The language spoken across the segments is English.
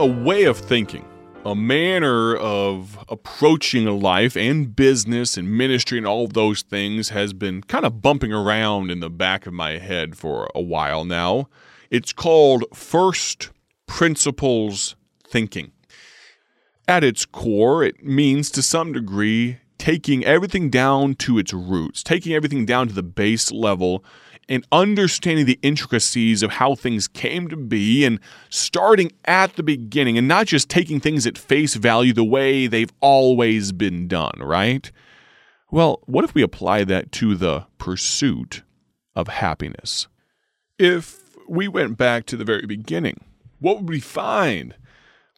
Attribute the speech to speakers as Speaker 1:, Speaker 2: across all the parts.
Speaker 1: a way of thinking, a manner of approaching life and business and ministry and all those things has been kind of bumping around in the back of my head for a while now. It's called first principles thinking. At its core, it means to some degree taking everything down to its roots, taking everything down to the base level and understanding the intricacies of how things came to be and starting at the beginning and not just taking things at face value the way they've always been done, right? Well, what if we apply that to the pursuit of happiness? If we went back to the very beginning, what would we find?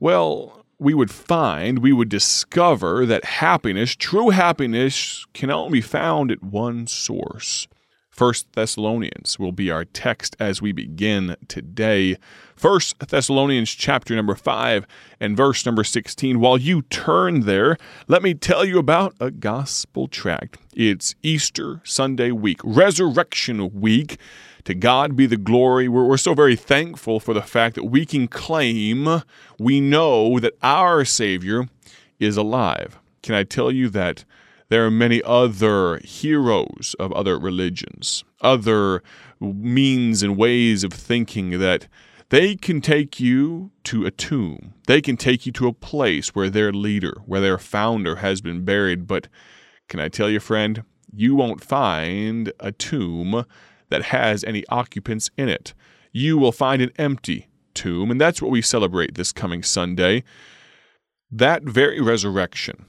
Speaker 1: Well, we would find, we would discover that happiness, true happiness, can only be found at one source First Thessalonians will be our text as we begin today. First Thessalonians chapter number 5 and verse number 16. While you turn there, let me tell you about a gospel tract. It's Easter Sunday week, Resurrection week. To God be the glory. We're, we're so very thankful for the fact that we can claim we know that our Savior is alive. Can I tell you that there are many other heroes of other religions, other means and ways of thinking that they can take you to a tomb. They can take you to a place where their leader, where their founder has been buried. But can I tell you, friend, you won't find a tomb that has any occupants in it. You will find an empty tomb, and that's what we celebrate this coming Sunday. That very resurrection,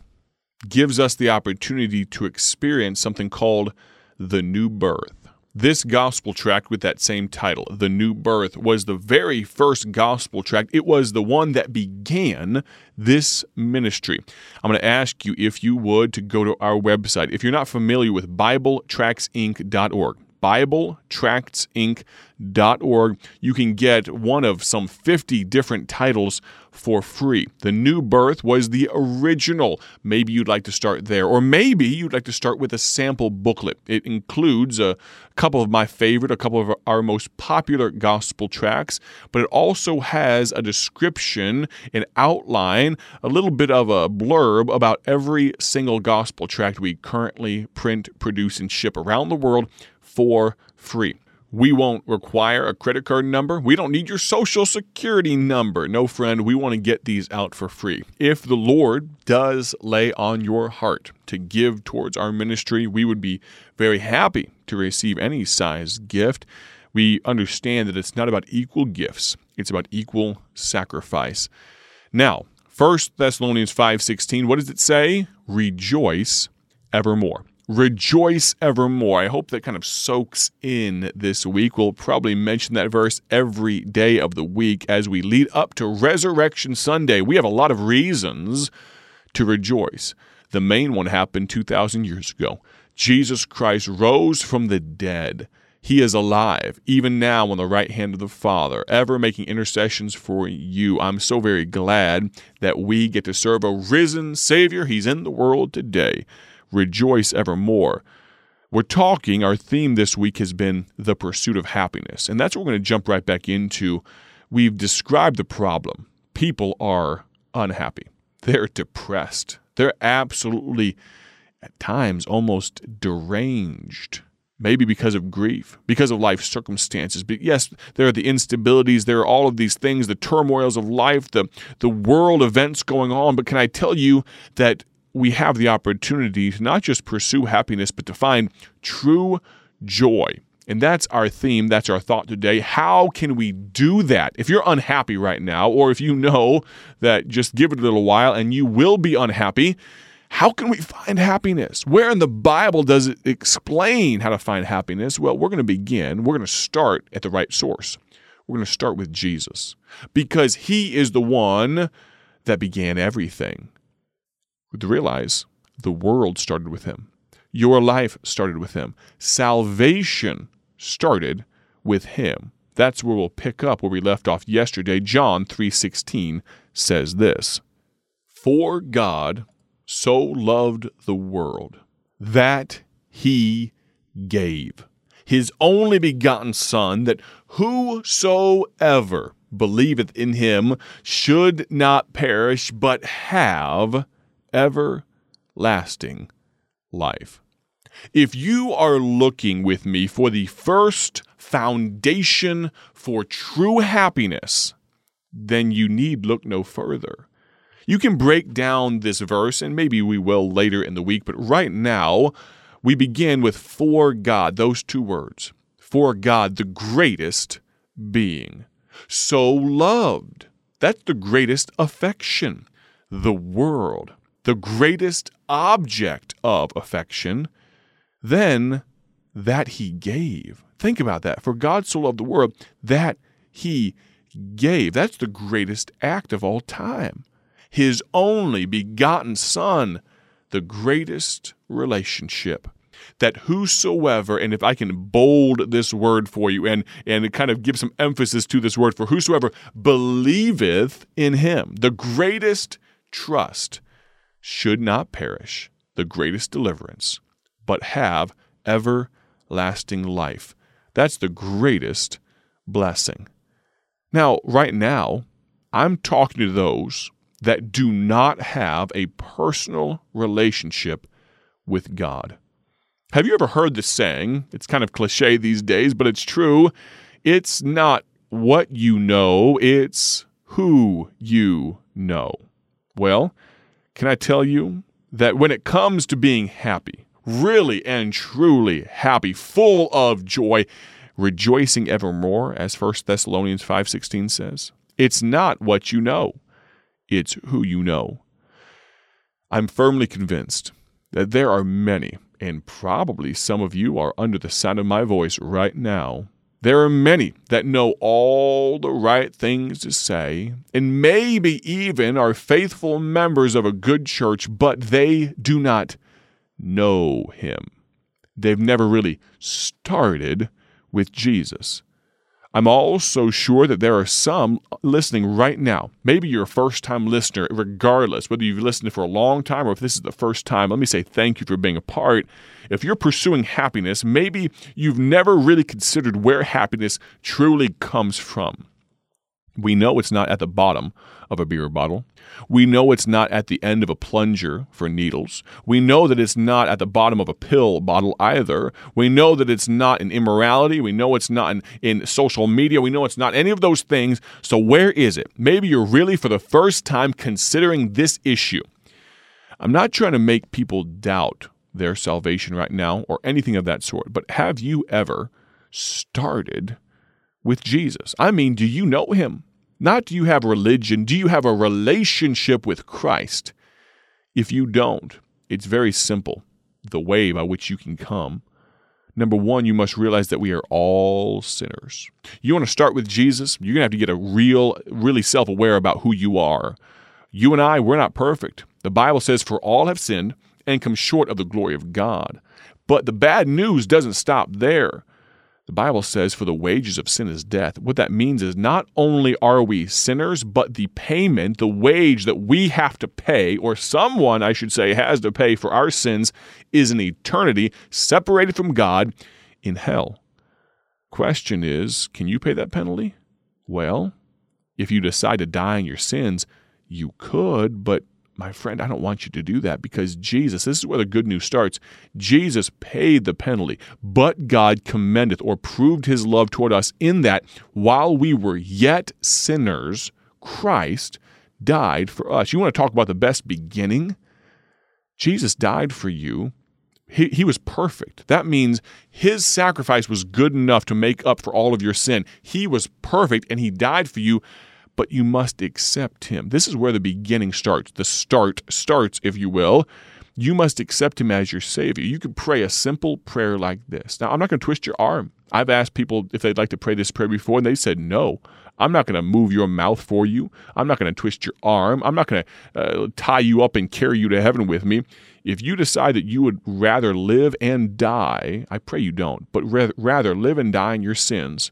Speaker 1: gives us the opportunity to experience something called the new birth. This gospel tract with that same title, The New Birth, was the very first gospel tract. It was the one that began this ministry. I'm going to ask you, if you would, to go to our website. If you're not familiar with BibleTractsinc.org, BibleTractsinc.org. You can get one of some 50 different titles for free. The New Birth was the original. Maybe you'd like to start there, or maybe you'd like to start with a sample booklet. It includes a couple of my favorite, a couple of our most popular gospel tracts, but it also has a description, an outline, a little bit of a blurb about every single gospel tract we currently print, produce, and ship around the world for free. We won't require a credit card number. We don't need your social security number. No, friend, we want to get these out for free. If the Lord does lay on your heart to give towards our ministry, we would be very happy to receive any size gift. We understand that it's not about equal gifts, it's about equal sacrifice. Now, 1 Thessalonians 5:16, what does it say? Rejoice evermore. Rejoice evermore. I hope that kind of soaks in this week. We'll probably mention that verse every day of the week as we lead up to Resurrection Sunday. We have a lot of reasons to rejoice. The main one happened 2,000 years ago. Jesus Christ rose from the dead. He is alive, even now on the right hand of the Father, ever making intercessions for you. I'm so very glad that we get to serve a risen Savior. He's in the world today rejoice evermore. We're talking, our theme this week has been the pursuit of happiness. And that's what we're going to jump right back into. We've described the problem. People are unhappy, they're depressed, they're absolutely, at times, almost deranged. Maybe because of grief, because of life circumstances. But yes, there are the instabilities, there are all of these things, the turmoils of life, the, the world events going on. But can I tell you that we have the opportunity to not just pursue happiness, but to find true joy. And that's our theme. That's our thought today. How can we do that? If you're unhappy right now, or if you know that just give it a little while and you will be unhappy, how can we find happiness? Where in the Bible does it explain how to find happiness? Well, we're going to begin, we're going to start at the right source. We're going to start with Jesus because he is the one that began everything to realize the world started with him. Your life started with him. Salvation started with him. That's where we'll pick up where we left off yesterday. John 3:16 says this: "For God so loved the world that he gave his only begotten son that whosoever believeth in him should not perish, but have everlasting life. If you are looking with me for the first foundation for true happiness, then you need look no further. You can break down this verse, and maybe we will later in the week, but right now, we begin with for God, those two words. For God, the greatest being. So loved. That's the greatest affection. The world, the greatest object of affection. Then that he gave. Think about that. For God so loved the world that he gave. That's the greatest act of all time. His only begotten Son, the greatest relationship. That whosoever, and if I can bold this word for you and, and kind of give some emphasis to this word, for whosoever believeth in him, the greatest trust should not perish, the greatest deliverance, but have everlasting life. That's the greatest blessing. Now, right now, I'm talking to those that do not have a personal relationship with God. Have you ever heard this saying? It's kind of cliche these days, but it's true. It's not what you know, it's who you know. Well, can I tell you that when it comes to being happy, really and truly happy, full of joy, rejoicing evermore as 1 Thessalonians 5:16 says. It's not what you know, it's who you know. I'm firmly convinced that there are many, and probably some of you are under the sound of my voice right now. There are many that know all the right things to say, and maybe even are faithful members of a good church, but they do not know Him. They've never really started with Jesus. I'm also sure that there are some listening right now. Maybe you're a first time listener, regardless whether you've listened for a long time or if this is the first time. Let me say thank you for being a part. If you're pursuing happiness, maybe you've never really considered where happiness truly comes from. We know it's not at the bottom of a beer bottle. We know it's not at the end of a plunger for needles. We know that it's not at the bottom of a pill bottle either. We know that it's not in immorality. We know it's not in, in social media. We know it's not any of those things. So, where is it? Maybe you're really for the first time considering this issue. I'm not trying to make people doubt their salvation right now or anything of that sort, but have you ever started with Jesus? I mean, do you know him? Not do you have religion, do you have a relationship with Christ? If you don't, it's very simple the way by which you can come. Number one, you must realize that we are all sinners. You want to start with Jesus? You're going to have to get a real, really self aware about who you are. You and I, we're not perfect. The Bible says, For all have sinned and come short of the glory of God. But the bad news doesn't stop there. The Bible says, For the wages of sin is death. What that means is not only are we sinners, but the payment, the wage that we have to pay, or someone, I should say, has to pay for our sins, is an eternity separated from God in hell. Question is, can you pay that penalty? Well, if you decide to die in your sins, you could, but my friend, I don't want you to do that because Jesus, this is where the good news starts. Jesus paid the penalty, but God commendeth or proved his love toward us in that while we were yet sinners, Christ died for us. You want to talk about the best beginning? Jesus died for you. He, he was perfect. That means his sacrifice was good enough to make up for all of your sin. He was perfect and he died for you but you must accept him. This is where the beginning starts. The start starts, if you will. You must accept him as your Savior. You can pray a simple prayer like this. Now, I'm not going to twist your arm. I've asked people if they'd like to pray this prayer before, and they said no. I'm not going to move your mouth for you. I'm not going to twist your arm. I'm not going to uh, tie you up and carry you to heaven with me. If you decide that you would rather live and die, I pray you don't, but rather live and die in your sins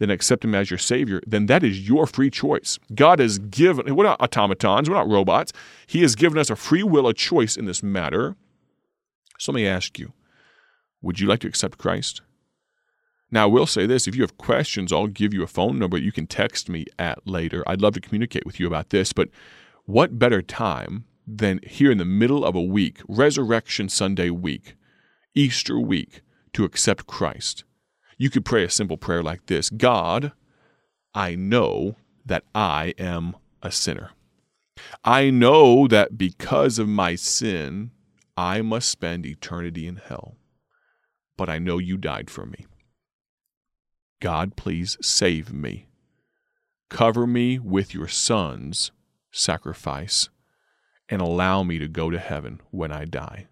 Speaker 1: then accept Him as your Savior, then that is your free choice. God has given, we're not automatons, we're not robots. He has given us a free will, a choice in this matter. So let me ask you would you like to accept Christ? Now, I will say this if you have questions, I'll give you a phone number you can text me at later. I'd love to communicate with you about this, but what better time than here in the middle of a week, Resurrection Sunday week, Easter week, to accept Christ? You could pray a simple prayer like this God, I know that I am a sinner. I know that because of my sin, I must spend eternity in hell. But I know you died for me. God, please save me. Cover me with your Son's sacrifice and allow me to go to heaven when I die.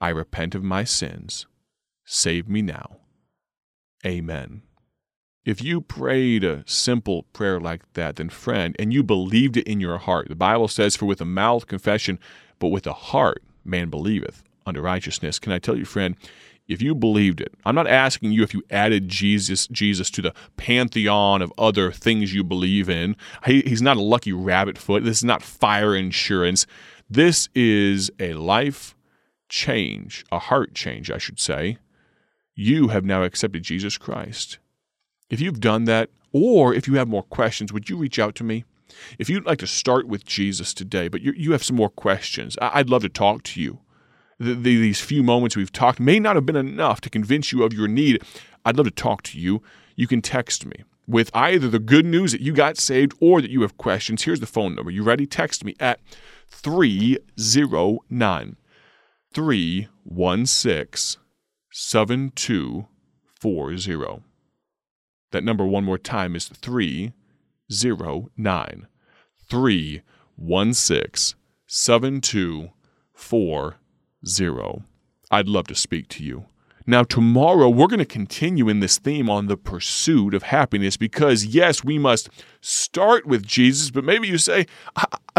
Speaker 1: I repent of my sins. Save me now. Amen. If you prayed a simple prayer like that, then friend, and you believed it in your heart, the Bible says, For with the mouth confession, but with the heart man believeth unto righteousness. Can I tell you, friend, if you believed it, I'm not asking you if you added Jesus Jesus to the pantheon of other things you believe in. He, he's not a lucky rabbit foot. This is not fire insurance. This is a life change, a heart change, I should say. You have now accepted Jesus Christ. If you've done that, or if you have more questions, would you reach out to me? If you'd like to start with Jesus today, but you, you have some more questions, I'd love to talk to you. The, the, these few moments we've talked may not have been enough to convince you of your need. I'd love to talk to you. You can text me with either the good news that you got saved or that you have questions. Here's the phone number. You ready? Text me at 309 316 7240. That number one more time is 309 316 7240. I'd love to speak to you. Now, tomorrow, we're going to continue in this theme on the pursuit of happiness because, yes, we must start with Jesus, but maybe you say,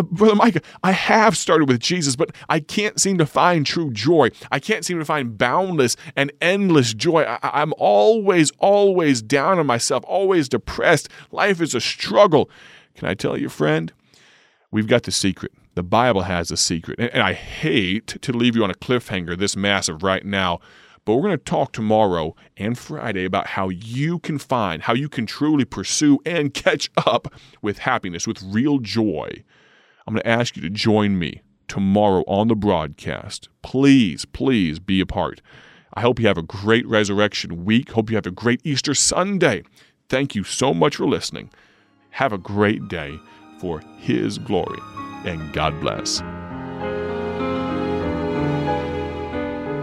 Speaker 1: Brother Micah, I have started with Jesus, but I can't seem to find true joy. I can't seem to find boundless and endless joy. I, am always, always down on myself, always depressed. Life is a struggle. Can I tell you, friend? We've got the secret. The Bible has a secret. And, and I hate to leave you on a cliffhanger this massive right now but we're going to talk tomorrow and Friday about how you can find, how you can truly pursue and catch up with happiness, with real joy. I'm going to ask you to join me tomorrow on the broadcast. Please, please be a part. I hope you have a great resurrection week. Hope you have a great Easter Sunday. Thank you so much for listening. Have a great day for His glory, and God bless.